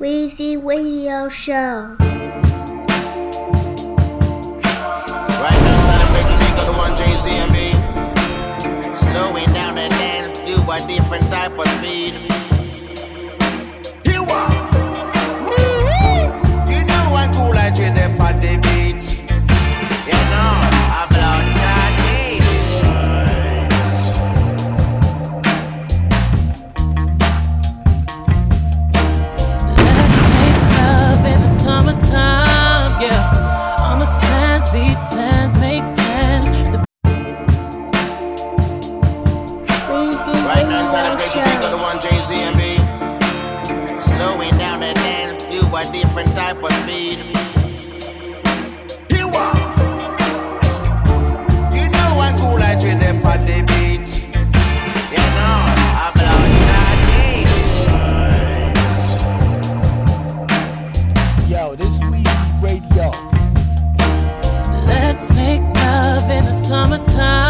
Weezy Radio Show. Right now, time to play some nigga, the one Jay Z and me. Slowing down the dance to a different type of speed. Different type of speed. You know I'm cool like you the party. You know, I blow that Yo, this Weezy Radio. Let's make love in the summertime,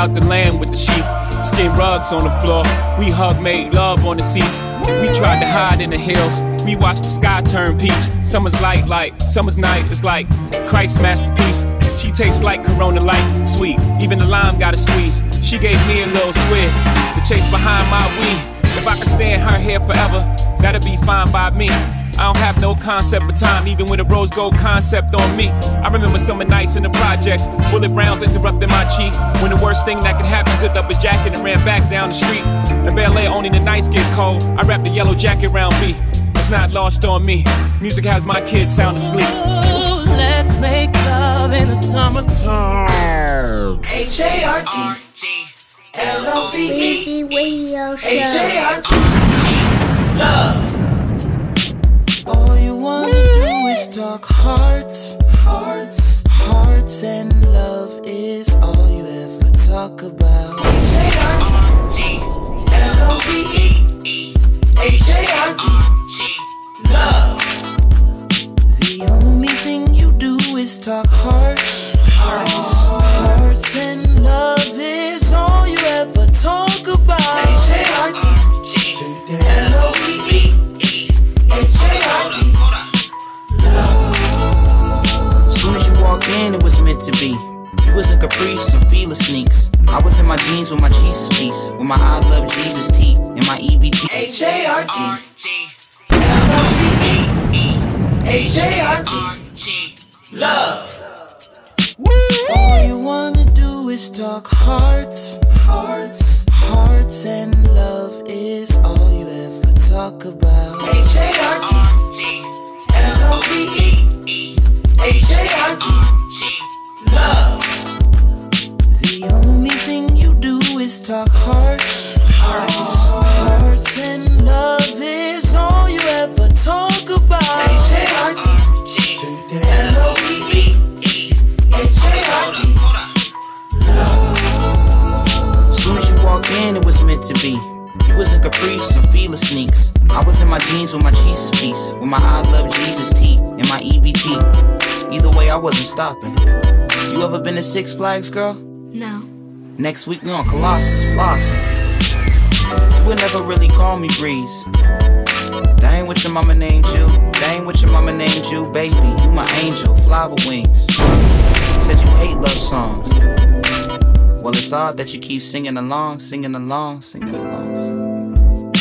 out the land with the sheep. Skin rugs on the floor. We hug, made love on the seats. We tried to hide in the hills. We watched the sky turn peach. Summer's light, light. Summer's night is like Christ's masterpiece. She tastes like Corona light, sweet. Even the lime got a squeeze. She gave me a little sweat. The chase behind my weed. If I could stay in her hair forever, that'd be fine by me. I don't have no concept of time, even with a rose gold concept on me. I remember summer nights in the projects, bullet rounds interrupting my cheek. When the worst thing that could happen zipped up his jacket and ran back down the street. In Bel Air, only the nights get cold. I wrap the yellow jacket around me. It's not lost on me. Music has my kids sound asleep. Ooh, let's make love in the summertime. Weezy Radio Show. All you wanna is talk hearts, hearts, hearts, and love is all you ever talk about. Love. The only thing you do is talk hearts, hearts, hearts, and love is all you ever talk about. Soon as you walked in, it was meant to be. You was in Caprice and Fila sneaks. I was in my jeans with my Jesus piece, with my I love Jesus tee and my E EBT. All you wanna do is talk hearts, hearts, hearts, and love is all you ever talk about. The only thing you do is talk hearts. Hearts, hearts and love is all you ever talk about. H-A-R-T, L-O-V-E, H-A-R-T, Soon as you walk in, it was meant to be. You was in Caprice and Fila sneaks. I was in my jeans with my Jesus piece, with my I love Jesus tee and my EBT. Either way, I wasn't stopping. You ever been to Six Flags, girl? No. Next week we on Colossus, flossing. You would never really call me Breeze. That ain't what your mama named you. That ain't what your mama named you, baby. You my angel, flower wings. Said you hate love songs. Well, it's odd that you keep singing along, singing along, singing along. Singing.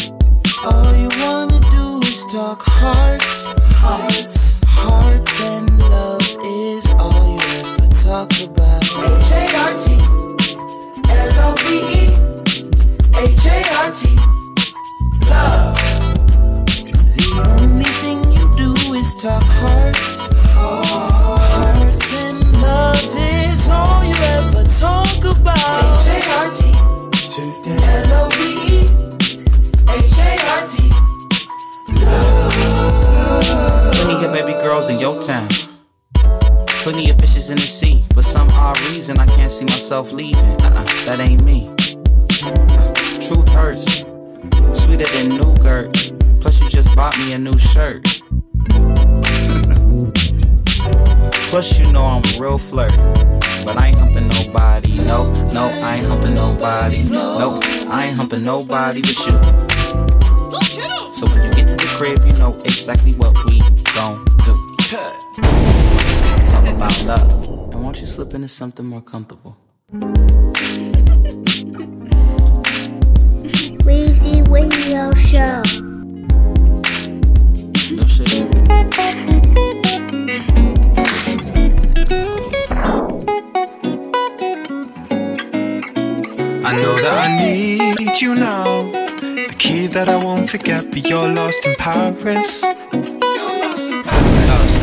All you wanna do is talk hearts, hearts, hearts and love is all you ever talk about. H-A-R-T, L-O-V-E, H-A-R-T, love. The only thing you do is talk hearts, hearts and love is all you ever talk about. H-A-R-T, L-O-V-E, H-A-R-T. Plenty of baby girls in your town. Plenty of fishes in the sea. But some odd reason I can't see myself leaving. Uh-uh, that ain't me. Uh, truth hurts. Sweeter than nougat. Plus you just bought me a new shirt. Plus you know I'm a real flirt. But I ain't humping nobody. No, no, I ain't humping nobody. No, I ain't humping nobody but you. So when you get to the crib, you know exactly what we gon' do. Talk about love. And won't you slip into something more comfortable? Weezy Radio Show. No shit. I know that I need you now. Key that I won't forget, but you're lost in Paris. Lost. in Paris.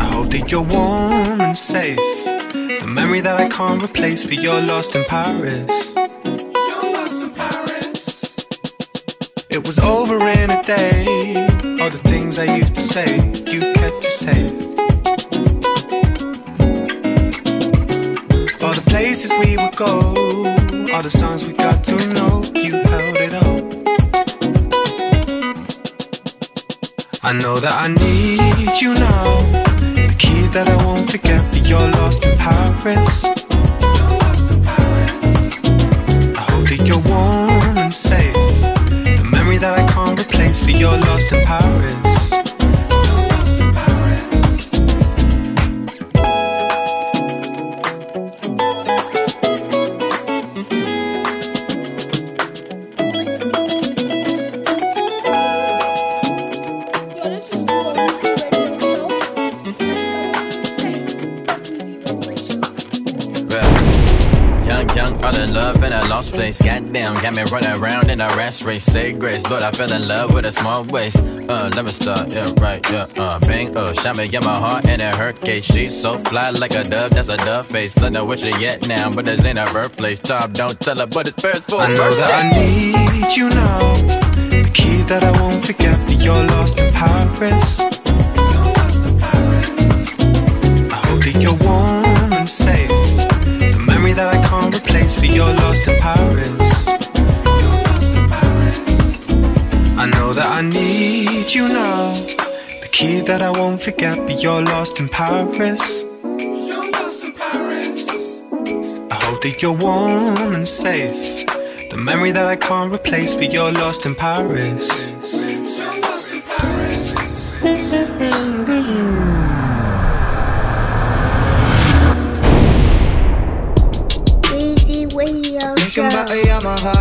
I hope that you're warm and safe. The memory that I can't replace, but you're lost in Paris. you're lost in Paris. It was over in a day. All the things I used to say, you kept to say. All the places we would go, all the songs we I know that I need you now. Got me running around in a race race. Say grace, Lord, I fell in love with a small waist. Uh, let me start, yeah, right, yeah, uh, bang, uh, shot me in my heart and it hurt case. She's so fly like a dove, that's a dove face. Don't know where she at now, but this ain't her birthplace. Top, don't tell her, but it's first for I know that I need you now. The key that I won't forget, but you're lost in Paris. I hope that you're warm and safe. The memory that I can't replace, but you're lost in Paris. Key that I won't forget, but you're lost in Paris. I hope that you're warm and safe. The memory that I can't replace, but you're lost in Paris. Weezy Radio Thinking about a Show. Yamaha.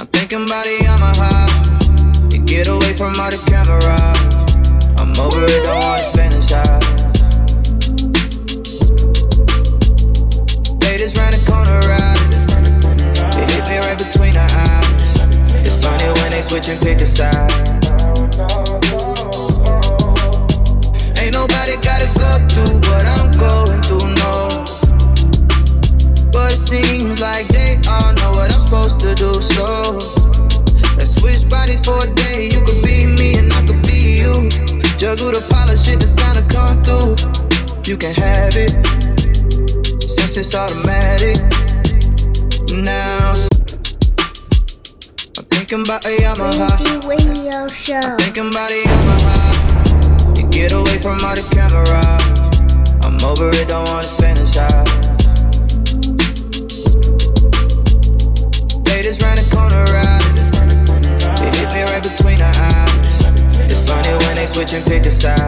I'm thinking about a Yamaha. To get away from all the cameras. They just the corner right. It hit me right between the eyes. It's funny when they switch and pick a side. Ain't nobody gotta go through what I'm going through, no. But it seems like they all know what I'm supposed to do. So let's switch bodies for a day. You could Juggle the pile of shit that's bound to come through. You can have it since it's automatic. Now I'm thinking about a Yamaha. Radio Show. I'm thinking about a Yamaha. To get away from all the cameras. I'm over it, don't wanna fantasize. They switch and pick a side.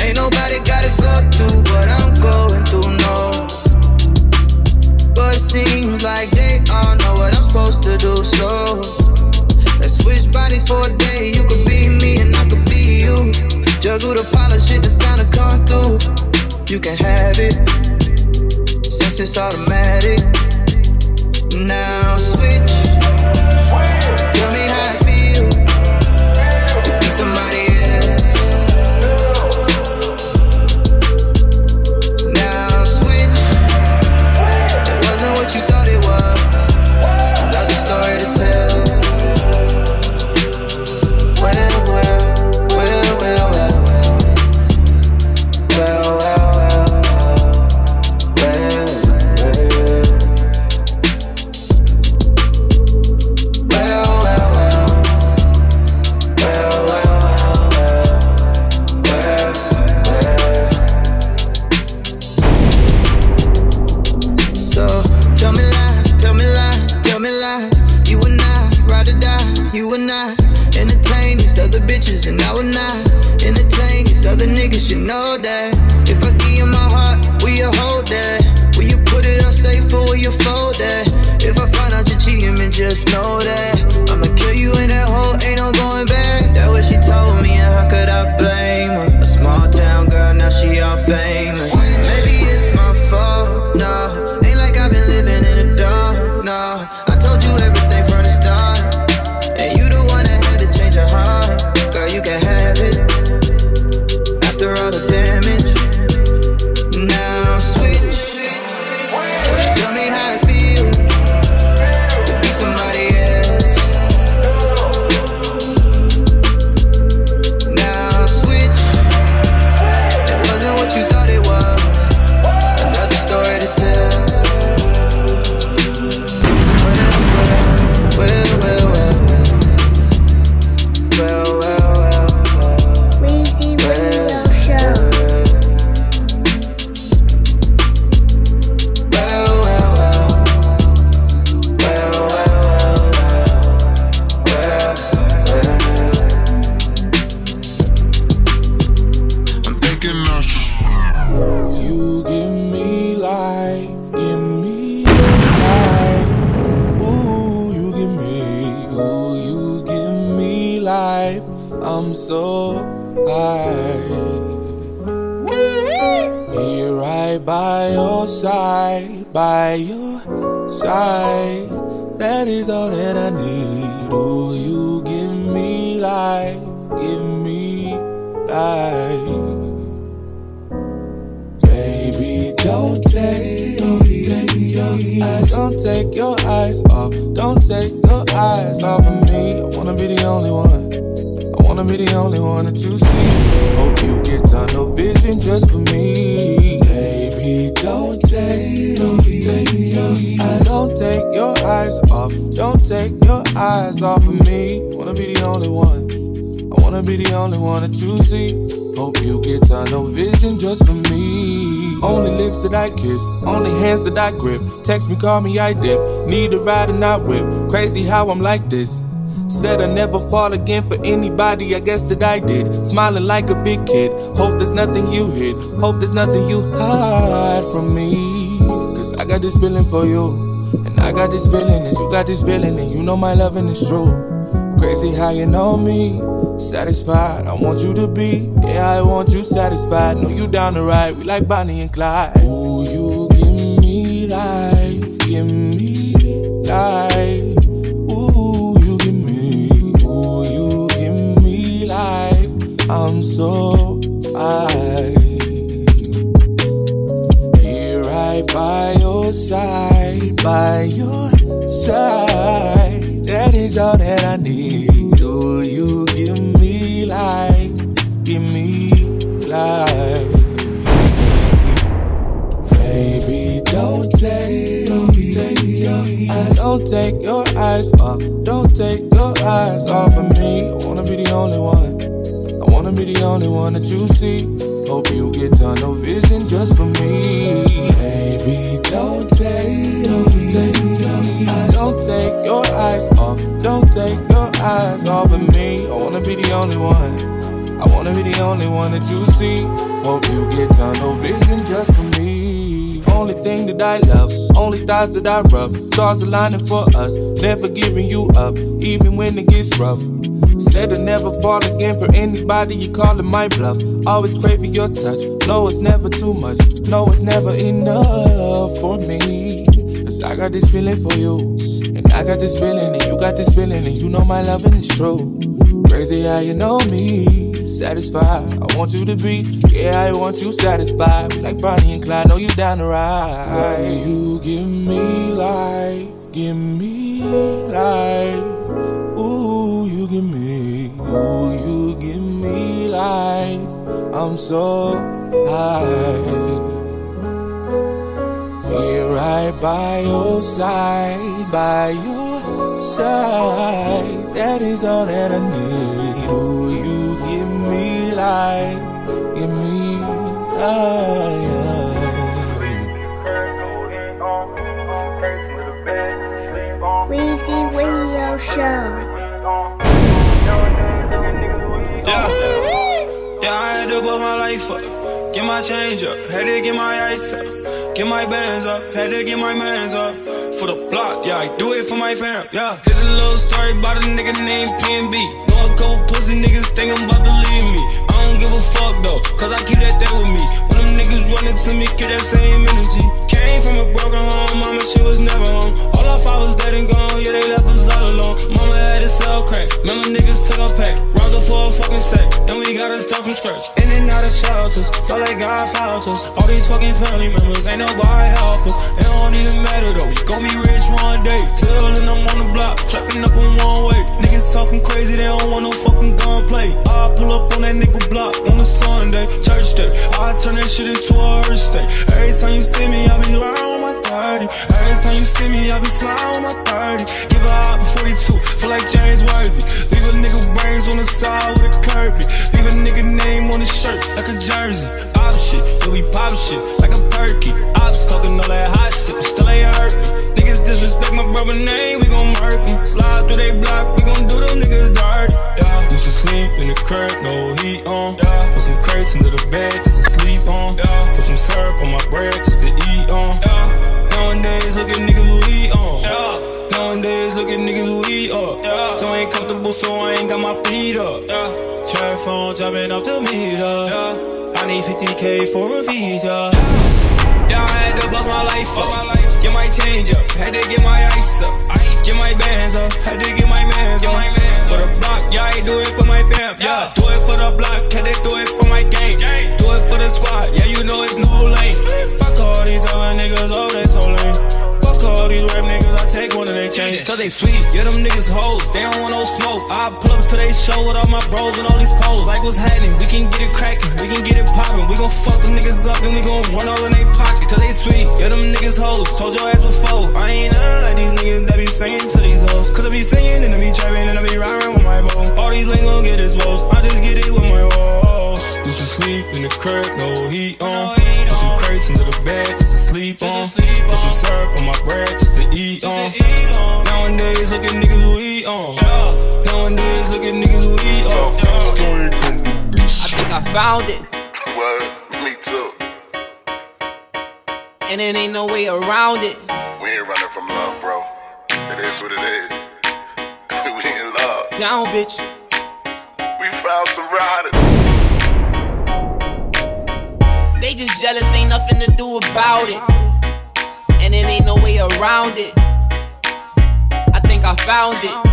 Ain't nobody gotta go through what I'm going through, no. But it seems like they all know what I'm supposed to do, so let's switch bodies for a day. You could be me and I could be you. Juggle the pile of shit that's bound to come through. You can have it since it's automatic. Call me, I dip. Need a ride and not whip. Crazy how I'm like this. Said I never fall again for anybody, I guess that I did. Smiling like a big kid. Hope there's nothing you hid. Hope there's nothing you hide from me. Cause I got this feeling for you. And I got this feeling that you got this feeling, and you know my loving is true. Crazy how you know me. Satisfied, I want you to be. Yeah, I want you satisfied. Know you down the ride. We like Bonnie and Clyde. Ooh, you give me life. Give me life. Ooh, you give me. Ooh, you give me life. I'm so high. right by your side, by your side. That is all that I need. Oh, you give me life, give me life. Don't take your eyes off, don't take your eyes off of me. I wanna be the only one. I wanna be the only one that you see. Hope you get tunnel vision just for me. Baby, don't take, don't take your eyes, don't take your eyes off, don't take your eyes off of me. I wanna be the only one. I wanna be the only one that you see. Hope you get tunnel vision just for me. Only thing that I love, only thoughts that I rub. Stars aligning for us, never giving you up, even when it gets rough. Said I'll never fall again for anybody you calling my bluff. Always craving your touch. No, it's never too much. No, it's never enough for me. Cause I got this feeling for you. And I got this feeling, and you got this feeling, and you know my loving is true. Crazy how you know me. Satisfied, I want you to be. Yeah, I want you satisfied. Like Bonnie and Clyde, know you down the ride. You give me life, give me life. Ooh, you give me, ooh, you give me life. I'm so high. Here right by your side, by your side. That is all that I need. Life, give me life. Weezy Radio Show. Yeah. Yeah, I had to put my life up. Get my change up. Had to get my ice up. Get my bands up. Had to get my mans up. For the block, yeah, I do it for my fam. Yeah. Here's a little story about a nigga named PNB. Know a couple pussy niggas think I'm about to leave me. Don't give a fuck though, cause I keep that thing with me. When them niggas running to me, get that same energy. Came from a broken home, mama, she was never home. All our fathers dead and gone, yeah, they left us all alone. Mama had to sell crack, remember niggas took a pack. Robbed her for a fucking sack, then we gotta start from scratch. In and out of shelters, felt like God found us. All these fucking family members, ain't nobody help us. It don't even matter though, we gon' be rich one day. Till and I'm on the block, trapping up on one way. Niggas talking crazy, they don't want no fucking gunplay. I pull up on that nigga block on a Sunday, church day. I turn that shit into a hearse day. Every time you see me, I be my 30. Every time you see me, I be sliding on my 30. Give her out for 42, feel like James Worthy. Leave a nigga brains on the side with a curvy. Leave a nigga name on the shirt like a jersey. Op shit, yeah, we pop shit like a perky. Ops talking all that hot shit, but still ain't hurt me. Niggas disrespect my brother name, we gon' murk him. Slide through they block, we gon' do them niggas dirty. Yeah, used to sleep in the crib, no heat on. Yeah, put some crates under the bed comfortable, so I ain't got my feet up. Yeah. Trap phone dropping off the meter. Yeah. I need 50k for a visa. Yeah, I had to bust my life up. Get my change up, had to get my ice up. Get my bands up, had to get my mans up. For the block, yeah, I do it for my fam. Yeah, do it for the block, had to do it for my gang. Do it for the squad, yeah, you know it's no lane. Fuck all these other niggas, oh, they so lame. Fuck all these rap niggas, I take one of they chains. Cause they sweet, yeah, them niggas hoes, they don't want no smoke. I pull up to they show with all my bros and all these poles. Like what's happening, we can get it cracking, we can get it poppin'. We gon' fuck them niggas up, then we gon' run all in they pocket. Cause they sweet, yeah, them niggas hoes, told your ass before. I ain't none like these niggas that be singing to these hoes. Cause I be singing and I be trapping and I be riding with my vote. All these lanes gon' get exposed, I just get it with my woes. Used to sleep in the crib, no heat on. Put some into the bed just to sleep on. Put some syrup on my bread just to eat on. Nowadays, look at niggas who eat on. Nowadays, look at niggas who eat on. I think I found it. Word, me too. And it ain't no way around it. We ain't running from love, bro. It is what it is. we in love. Down, bitch. We found some riders. They just jealous, ain't nothing to do about it. And it ain't no way around it. I think I found it.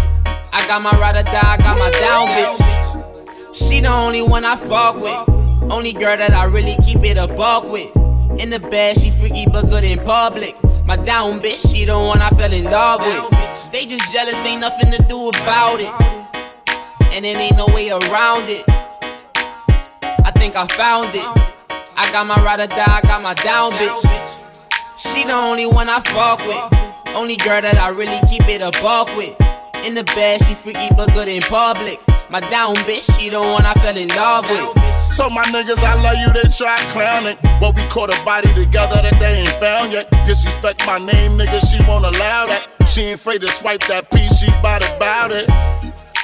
I got my ride or die, I got my down bitch. She the only one I fuck with. Only girl that I really keep it a buck with. In the bed, she freaky but good in public. My down bitch, she the one I fell in love with. They just jealous, ain't nothing to do about it. And it ain't no way around it. I think I found it. I got my ride or die, I got my down bitch. She the only one I fuck with. Only girl that I really keep it a buck with. In the bed, she freaky but good in public. My down bitch, she the one I fell in love with. So my niggas, I love you, they try clowning. But we caught a body together that they ain't found yet. Disrespect my name, nigga, she won't allow that. She ain't afraid to swipe that piece, she bout about it.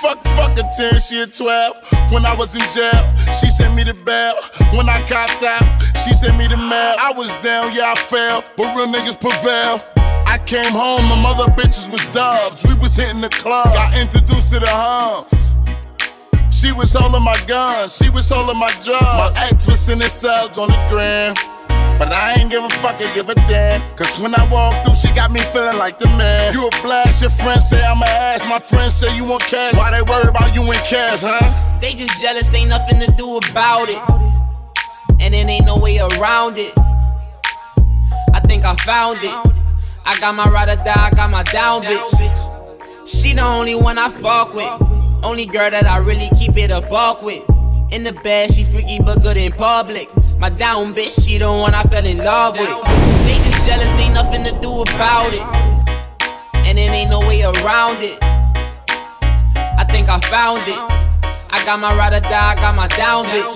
Fuck, fuck a 10, she a 12. When I was in jail, she sent me the bail. When I copped out, she sent me the mail. I was down, yeah, I fell, but real niggas prevail. I came home, my mother bitches was dubs. We was hitting the club, got introduced to the hums. She was holding my gun, she was holding my drugs. My ex was sending subs on the gram. But I ain't give a fuck or give a damn. Cause when I walk through, she got me feeling like the man. You a flash, your friends say I'm a ass. My friends say you want cash. Why they worry about you in cash, huh? They just jealous, ain't nothing to do about it. And it ain't no way around it. I think I found it. I got my ride or die, I got my down bitch. She the only one I fuck with. Only girl that I really keep it a buck with. In the bed, she freaky but good in public. My down bitch, she the one I fell in love with. They just jealous, ain't nothing to do about it. And it ain't no way around it. I think I found it. I got my ride or die, I got my down bitch.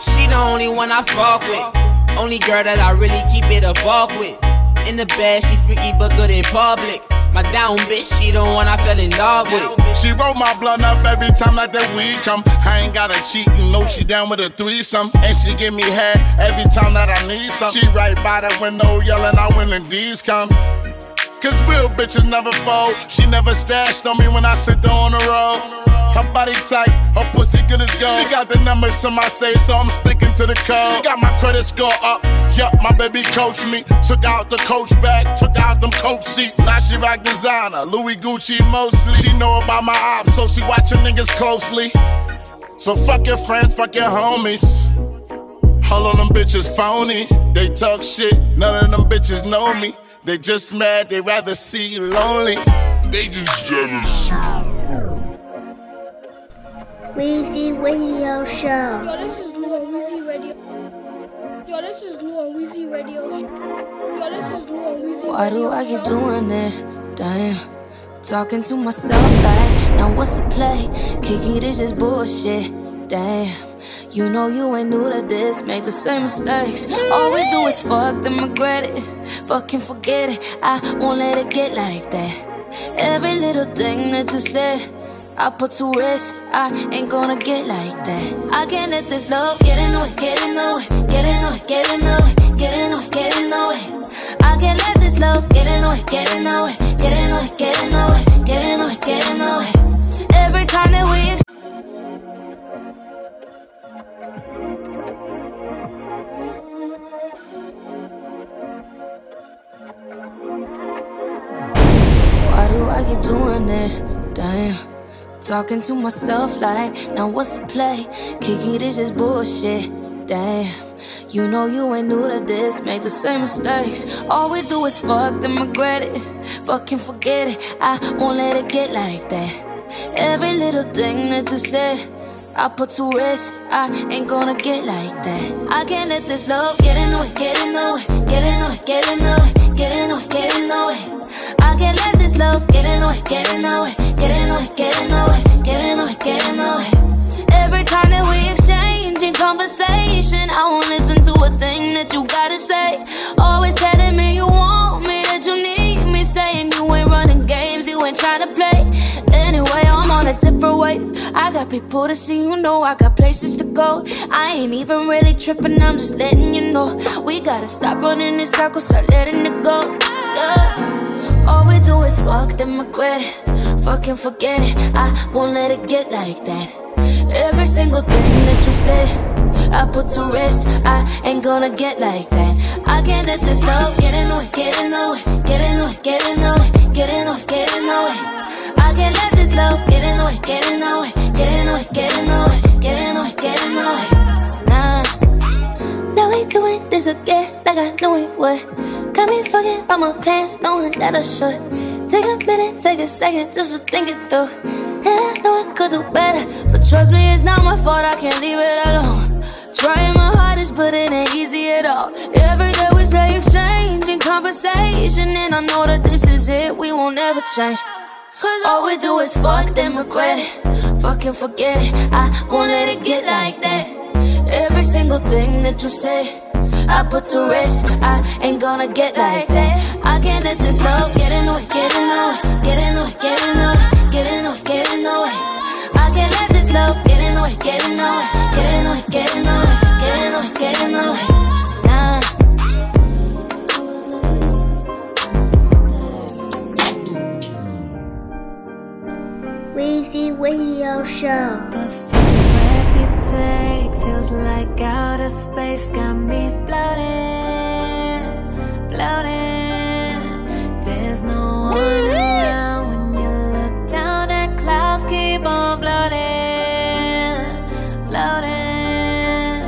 She the only one I fuck with. Only girl that I really keep it a buck with. In the bed, she freaky but good in public. My down bitch, she the one I fell in love with. She roll my blunt up every time that the weed come. I ain't gotta cheat, know she down with a threesome. And she give me head every time that I need some. She right by the window yelling out when the D's come. Cause real bitches never fold. She never stashed on me when I sit on the road. Her body tight, her pussy good as gold. She got the numbers to my safe, so I'm sticking to the code. She got my credit score up. Yup, my baby coached me. Took out the coach bag, took out them coach seats. Now she rock designer, Louis Gucci mostly. She know about my ops, so she watching niggas closely. So fuck your friends, fuck your homies. All of them bitches phony. They talk shit, none of them bitches know me. They just mad, they rather see you lonely. They just jealous. Weezy Radio Show. Yo, this is Lou on Weezy Radio. Yo, this is Lou on Weezy Radio. Yo, this is Lou on Weezy Why do I keep Show. doing this? Damn. Talking to myself like, now what's the play? Kiki, this just bullshit. Damn. You know you ain't new to this, make the same mistakes. All we do is fuck then regret it. Fucking forget it. I won't let it get like that. Every little thing that you said. I put to rest, I ain't gonna get like that. I can't let this love get in the way, get in the way, get in the way, get in the way, get in the way, get in the way. I can't let this love get in the way, get in the way, get in the way, get in the way, get in the way, get in the way. Every time that we Why do I keep doing this? Damn. Talking to myself like, now what's the play? Kiki, this just bullshit. Damn. You know you ain't new to this, make the same mistakes. All we do is fuck then regret it. Fucking forget it. I won't let it get like that. Every little thing that you said. I put to rest, I ain't gonna get like that. I can't let this love get in the way, get in the way, get in the way, get in the way, get in the way, get in the way. I can't let this love get in the way, get in the way, get in the way, get in the way, get in the way, get in the way. Every time that we exchange in conversation, I won't listen to a thing that you gotta say. Always telling me you want me, that you need me, saying you ain't running games, you ain't trying to play. Anyway, I'm on a different wave. I got people to see, you know, I got places to go. I ain't even really tripping, I'm just letting you know. We gotta stop running in circles, start letting it go. Yeah. All we do is fuck then regret it. Fucking forget it. I won't let it get like that. Every single thing that you say, I put to rest. I ain't gonna get like that. I can't let this love get in the way, get in the way, get in the way, get in the way, get in the way, get in the way. I can't let this love get in the way, get in the way, get in the way, get in the way, get in the way, get in the way. Nah, now we doing this this again like I knew it would. Got me fucking all my plans, knowing that I should. Take a minute, take a second just to think it through. And I know I could do better, but trust me, it's not my fault. I can't leave it alone. Trying my hardest, but it ain't easy at all. Every day we stay exchanging conversation, and I know that this is it. We won't ever change. Cause all we do is fuck, then regret it. Fucking forget it. I won't let it get like that. Every single thing that you say, I put to rest. I ain't gonna get like that. I can't let this love get in the way, get in the way, get in the way, get in the way, get in the way, get in the way. I can't let this love get in the way, get in the way, get in the way, get in the way, get in the way, get in the way. Weezy Radio Show. Take feels like outer space. Got me floating, floating. There's no one around when you look down at clouds. Keep on floating, floating.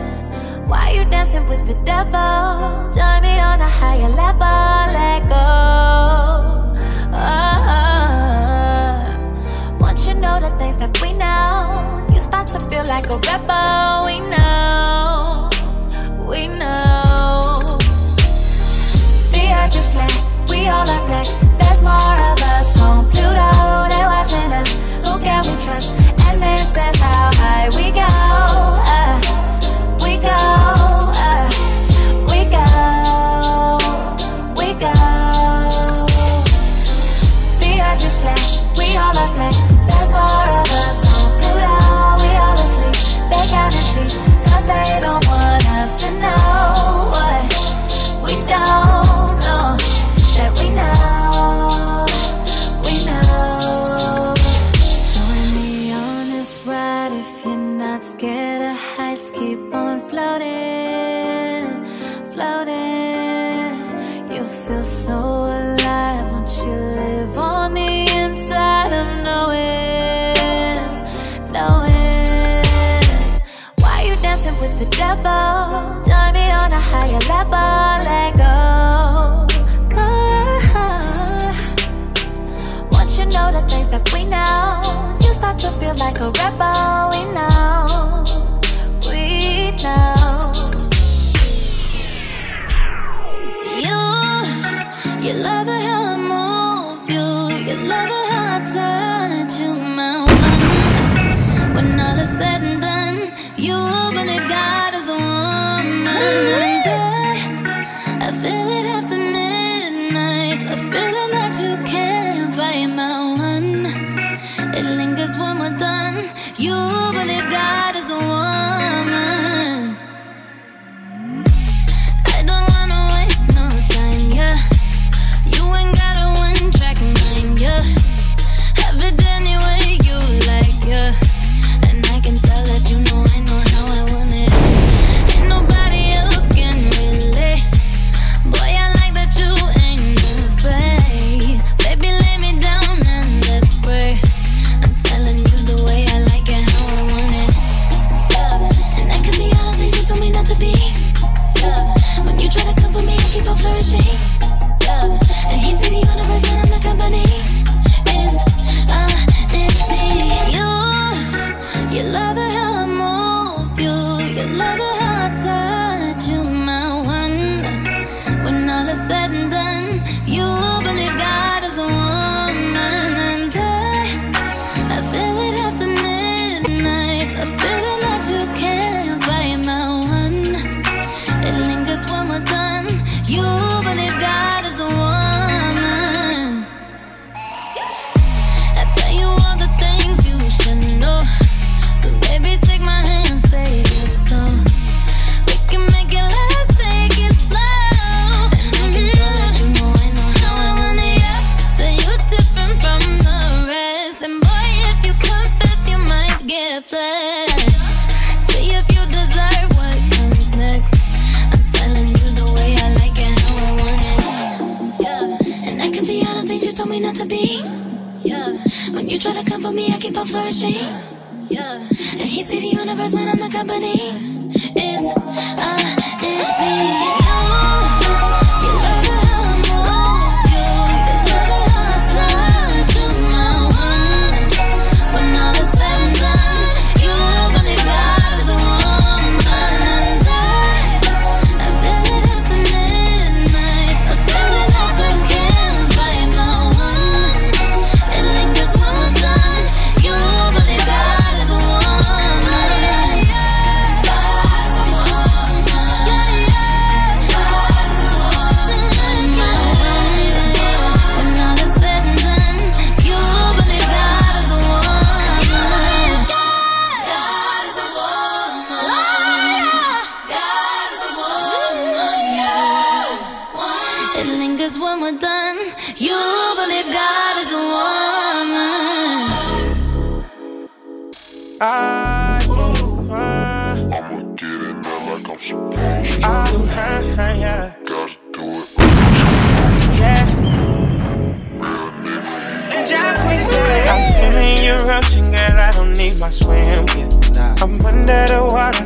Why you dancing with the devil? Join me on a higher level. Let go. Oh. oh, oh. Once you know the things that we know, start to feel like a rebel. We know, we know. The earth is flat, we all are black. There's more of us on Pluto. They're watching us. Who can we trust? And this is how high we go. Like a rebel.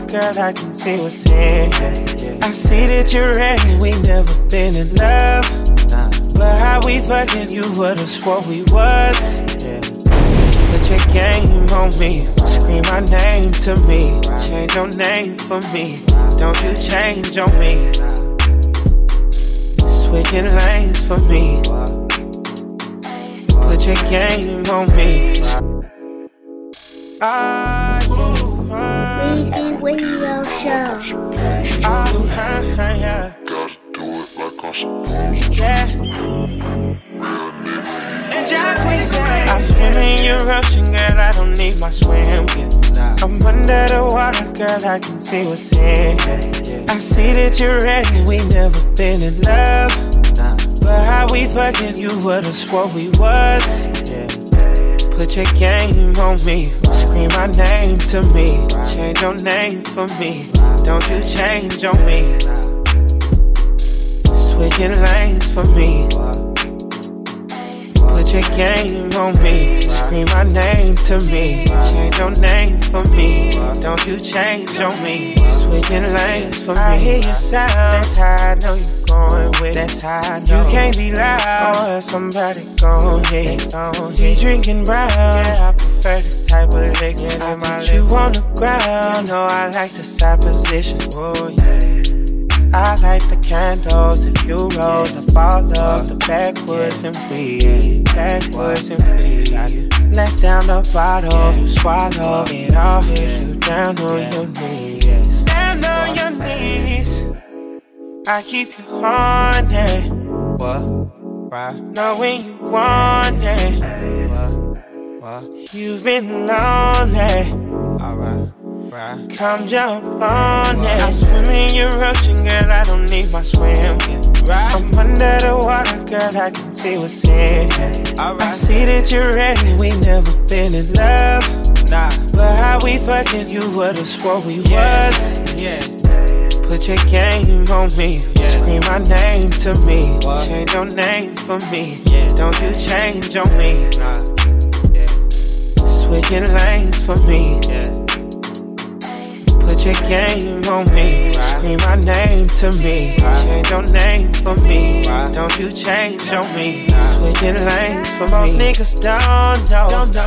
Girl, I can see what's in. I see that you're ready, we never been in love. But how we fucking, you would've swore we was. Put your game on me, scream my name to me. Change your name for me, don't you change on me. Switching lanes for me. Put your game on me. Ah, you I'm swim in your ocean, girl. I don't need my swim. I'm under the water, girl. I can see what's in. I see that you're ready. We never been in love. But how we fucking, you would've swore we was. Put your game on me, scream my name to me. Change your name for me, don't you change on me. Switching lanes for me. Put your game on me, scream my name to me. Change your name for me, don't you change on me. Switching lanes for me. I hear your sound, that's how I know you going with. That's how I know. You can't be loud, or somebody gon' hit. On. He drinking brown, yeah, I prefer this type of liquor. I put you on the ground, no, I like the side position. Oh yeah. I light the candles if you roll the ball up the backwoods and weed, backwoods and weed. Let's down the bottle, you swallow it all, hit you down on your knees, down on your knees. I keep you horny, what, right? Knowing you want it, what, what? You've been lonely, alright. Right. Come jump on it. I'm swimming your ocean, girl. I don't need my swim. Right. I'm under the water, girl. I can see what's in here. I see that you're ready. We never been in love. Nah. But how we fucking, you would've swore we yeah. was. Yeah. Put your game on me. Yeah. Scream my name to me. What? Change your name for me. Yeah. Don't you change on me. Nah. Yeah. Switching lanes for me. Yeah. Put your game on me. Scream my name to me. Change your name for me. Don't you change on me. Switching lanes for Most me. Most niggas don't know.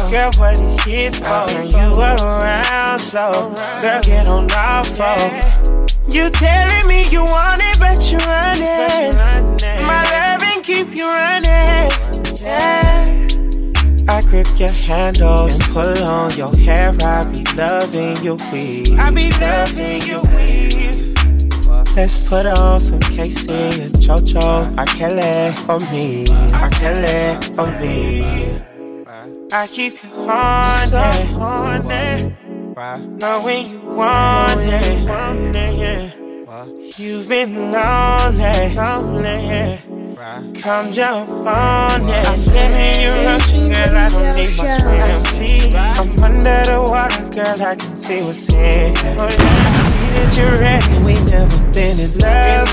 Girl, what it hit for? Turn you around slow. Girl, get on all fours. You telling me you want it, but you running. My loving keep you running. Yeah. I grip your handles and pull on your hair. I be loving your weave. I be loving your weave. Let's put on some K-Ci and JoJo. I can't let on me. I can't let on me. I keep you horny, so horny. Knowing you want it. You've been lonely, lonely. Come jump on it. I'm swimming you rushing, girl. I don't need my swim. See, I'm under the water, girl. I can see what's in here. Oh, I see that you're ready. We never been in love,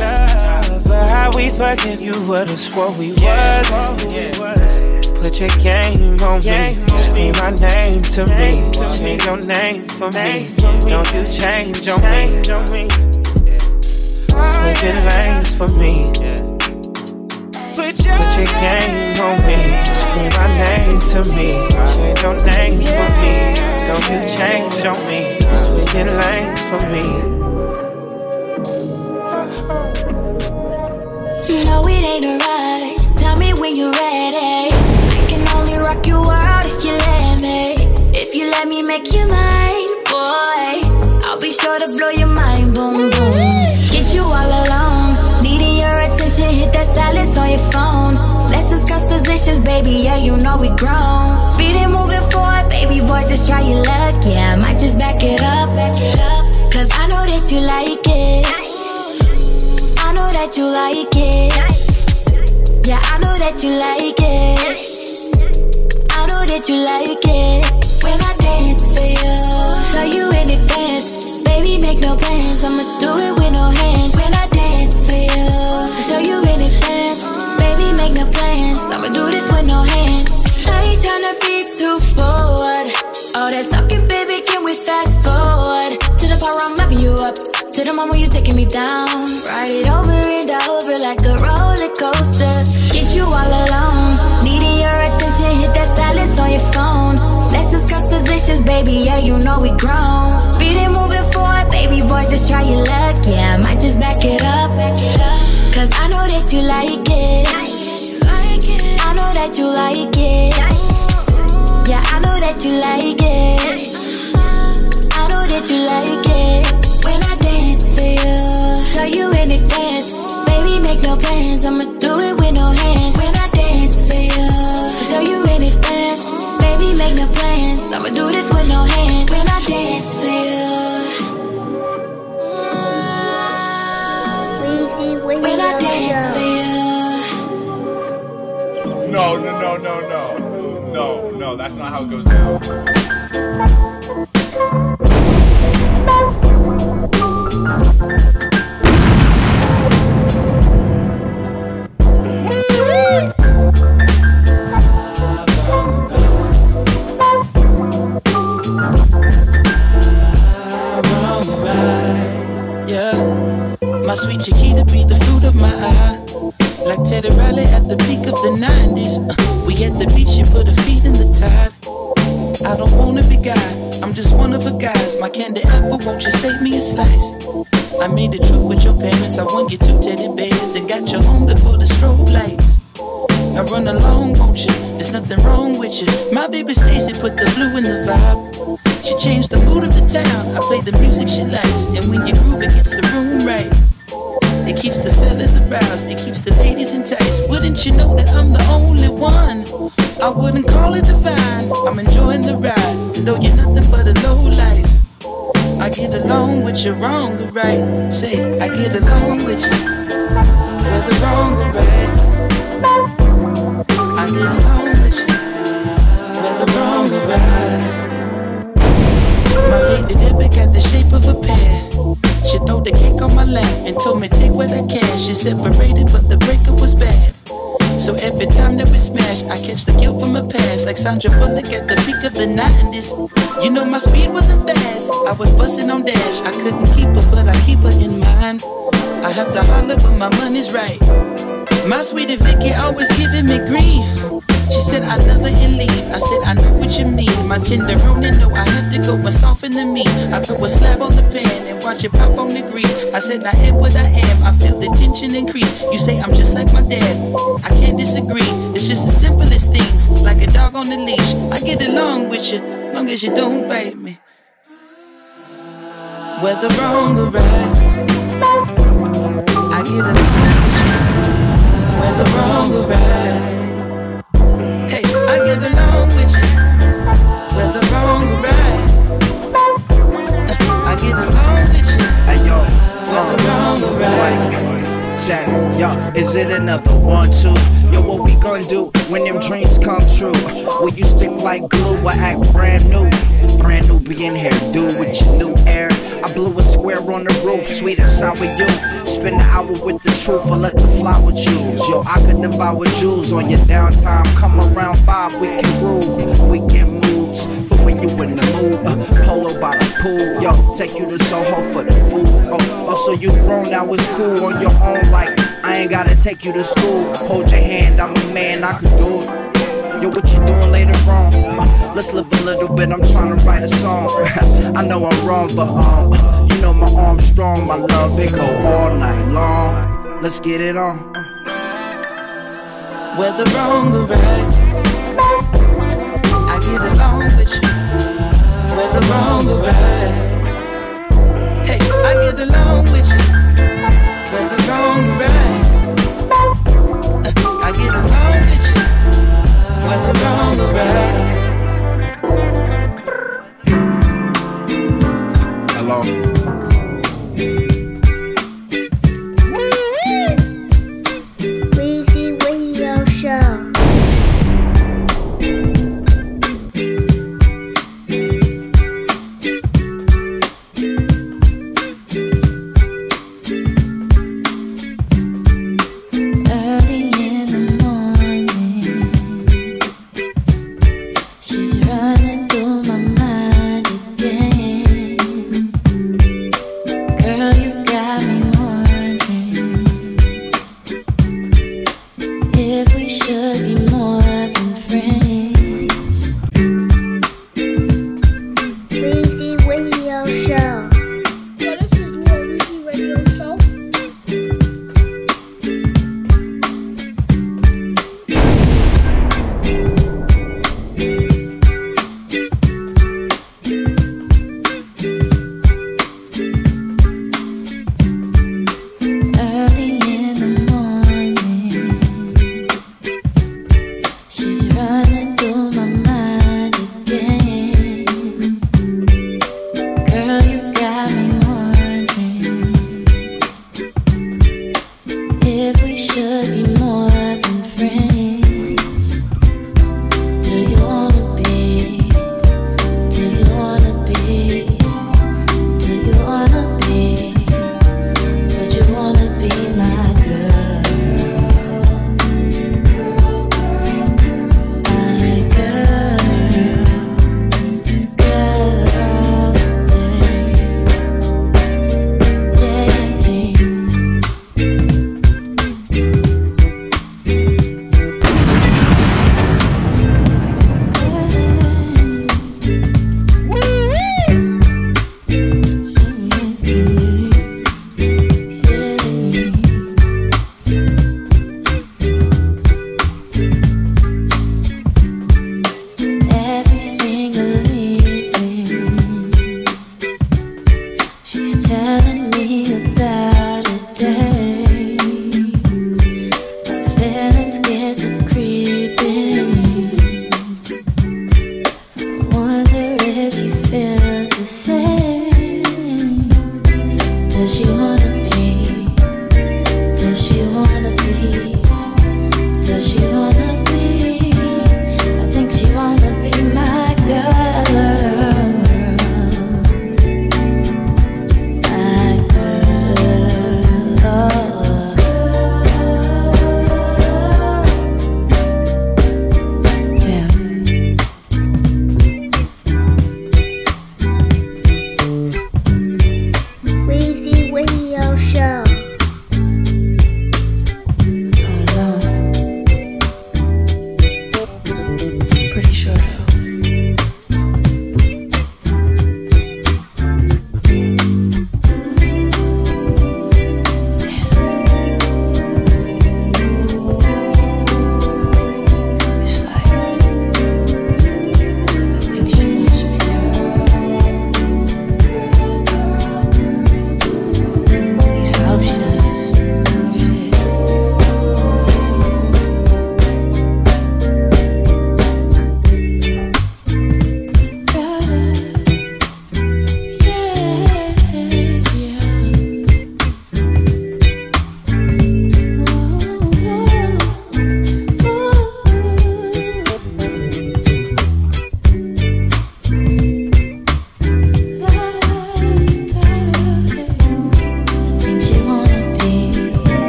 but how we fucking, you would've swore we was. Put your game on me, scream my name to me, change your name for me. Don't you change on me. Switching lanes for me. Put your game on me. Scream my name to me. Change your name for me. Don't you change on me. Switching lanes for me. No, it ain't a rush. Tell me when you're ready. I can only rock you out if you let me. If you let me make you mine, boy. I'll be sure to blow your mind, boom, your phone. Let's discuss positions, baby. Yeah, you know we grown. Speeding, moving forward, baby boy, just try your luck. Yeah, I might just back it up. Cause I know that you like it. I know that you like it. Yeah, I know that you like it. I know that you like it. When I dance for you, tell you in advance. Baby, make no plans. I'ma do it no hands. I ain't tryna be too forward. All that talking, baby, can we fast forward to the part where I'm loving you up? To the moment you taking me down. Ride it over and over like a roller coaster. Get you all alone. Needing your attention, hit that silence on your phone. Let's discuss positions, baby. Yeah, you know we grown. Speeding, moving forward, baby boy, just try your luck. Yeah, I might just back it up. Cause I know that you like it. That you like it. Yeah, I know that you like it. I know that you like it. When I dance for you, tell you in advance. Baby, make no plans. I'ma do it with no hands. When I dance for you, tell you in advance. Baby, make no plans. I'ma do this with no hands. When I dance No, no, no, no, no. No, that's not how it goes down. Yeah, my sweet Chiquita be the fruit of my eye. Like Teddy Riley at the peak of the 90s. Uh, we at the beach, you put her feet in the tide. I don't wanna be guy, I'm just one of a guys. My candy apple, won't you save me a slice? I made the truth with your parents. I won you two teddy bears and got you home before the strobe lights. Now run along, won't you? There's nothing wrong with you. My baby Stacy put the blue in the vibe. She changed the mood of the town. I play the music she likes, with you, wrong or right. I get along with you, whether wrong or right. My lady Debbie got the shape of a pear. She threw the cake on my lap and told me take what I can. She separated, but the breakup was bad. So every time that we smash, I catch the guilt from my past, like Sandra Bullock at the peak of the 90s. You know my speed wasn't fast, I was busting on dash. I couldn't but keep have to holler when my money's right. My sweetie Vicky always giving me grief. She said I love her and leave. I said I know what you mean. My tenderoni know I have to go and soften the meat. I throw a slab on the pan and watch it pop on the grease. I said I am what I am. I feel the tension increase. You say I'm just like my dad. I can't disagree. It's just the simplest things, like a dog on the leash. I get along with you, long as you don't bite me. Whether wrong or right, I get along with you. Whether wrong right. Hey, I get along with you. Whether wrong or right. I get along with you. Hey yo, Whether wrong or right. check, yo, is it another one, two? Yo, what we gonna do when them dreams come true? Will you stick like glue or act brand new? Brand new being here, do with your new air. On the roof, sweet and sour you. Spend an hour with the truth or let the flower choose. Yo, I could devour jewels on your downtime. Come around five, we can groove, we can moods. For when you in the mood. Uh, polo by the pool, yo, take you to Soho for the food. Oh, oh, so you grown now, it's cool on your own, like I ain't gotta take you to school. Hold your hand, I'm a man, I could do it. Yo, what you doing later on? Uh, let's live a little bit, I'm trying to write a song. I know I'm wrong, but um, know my arm's strong, my love, it go all night long. Let's get it on. Whether wrong or right, I get along with you. Whether wrong or right, hey, I get along with you. Whether wrong or right, uh, I get along with you. Whether wrong or right. Hello.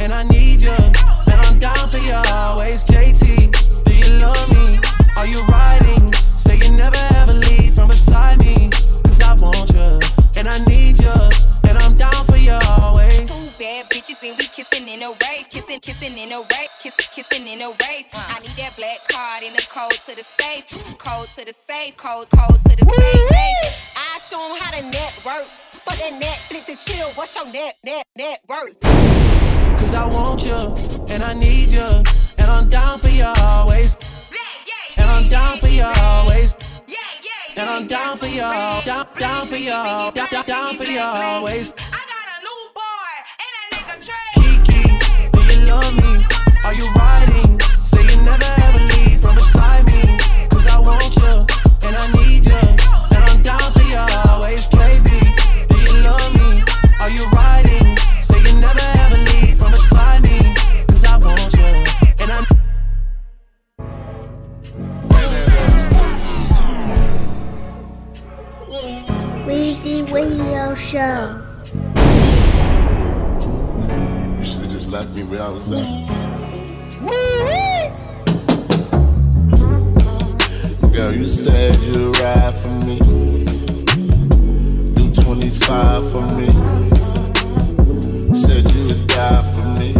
and I need you, and I'm down for you always. JT, do you love me? Are you riding? Say you never ever leave from beside me. Cause I want you, and I need you, and I'm down for you always. Two bad bitches and we kissing in a rave, kissing, kissing in a rave, kissing, kissing in a rave. I need that black card in the code to the safe, code to the safe, code, code to the safe. safe. I show 'em how to network. Fuck that Netflix and chill. What's your net, net, net worth? Cause I want you, and I need you, and I'm down for you always. And I'm down for you always. And I'm down for you, down, down for you, down, down, down for you always. Kiki, do you love me? Are you riding? Say you never ever leave from beside me. Cause I want you, Radio Show. You should have just left me where I was at. Girl, you said you'd ride for me. Do 25 for me. Said you would die for me.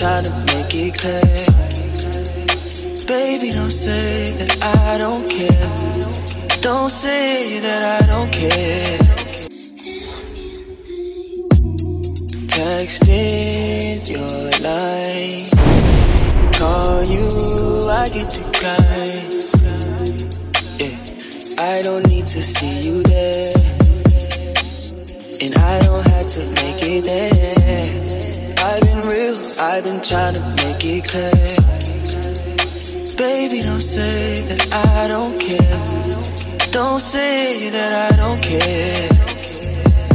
Trying to make it clear. Baby, don't say that I don't care. Don't say that I don't care. Texting your line, call you, I get to cry. Yeah, I don't need to see you there, and I don't have to make it there. Clear. Baby, don't say that I don't care. Don't say that I don't care.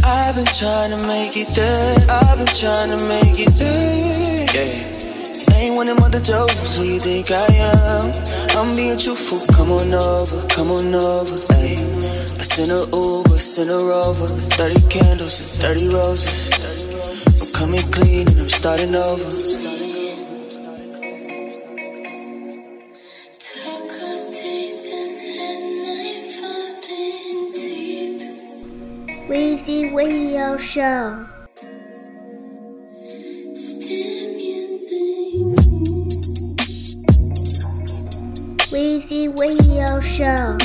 I've been trying to make it there. I've been trying to make it there. Yeah. Ain't one of them other jokes. Who you think I am? I'm being truthful. Come on over, come on over. Ay. I sent a Uber, sent a Rover. 30 candles and 30 roses. I'm coming clean and I'm starting over. Radio Show. Weezy Radio Show.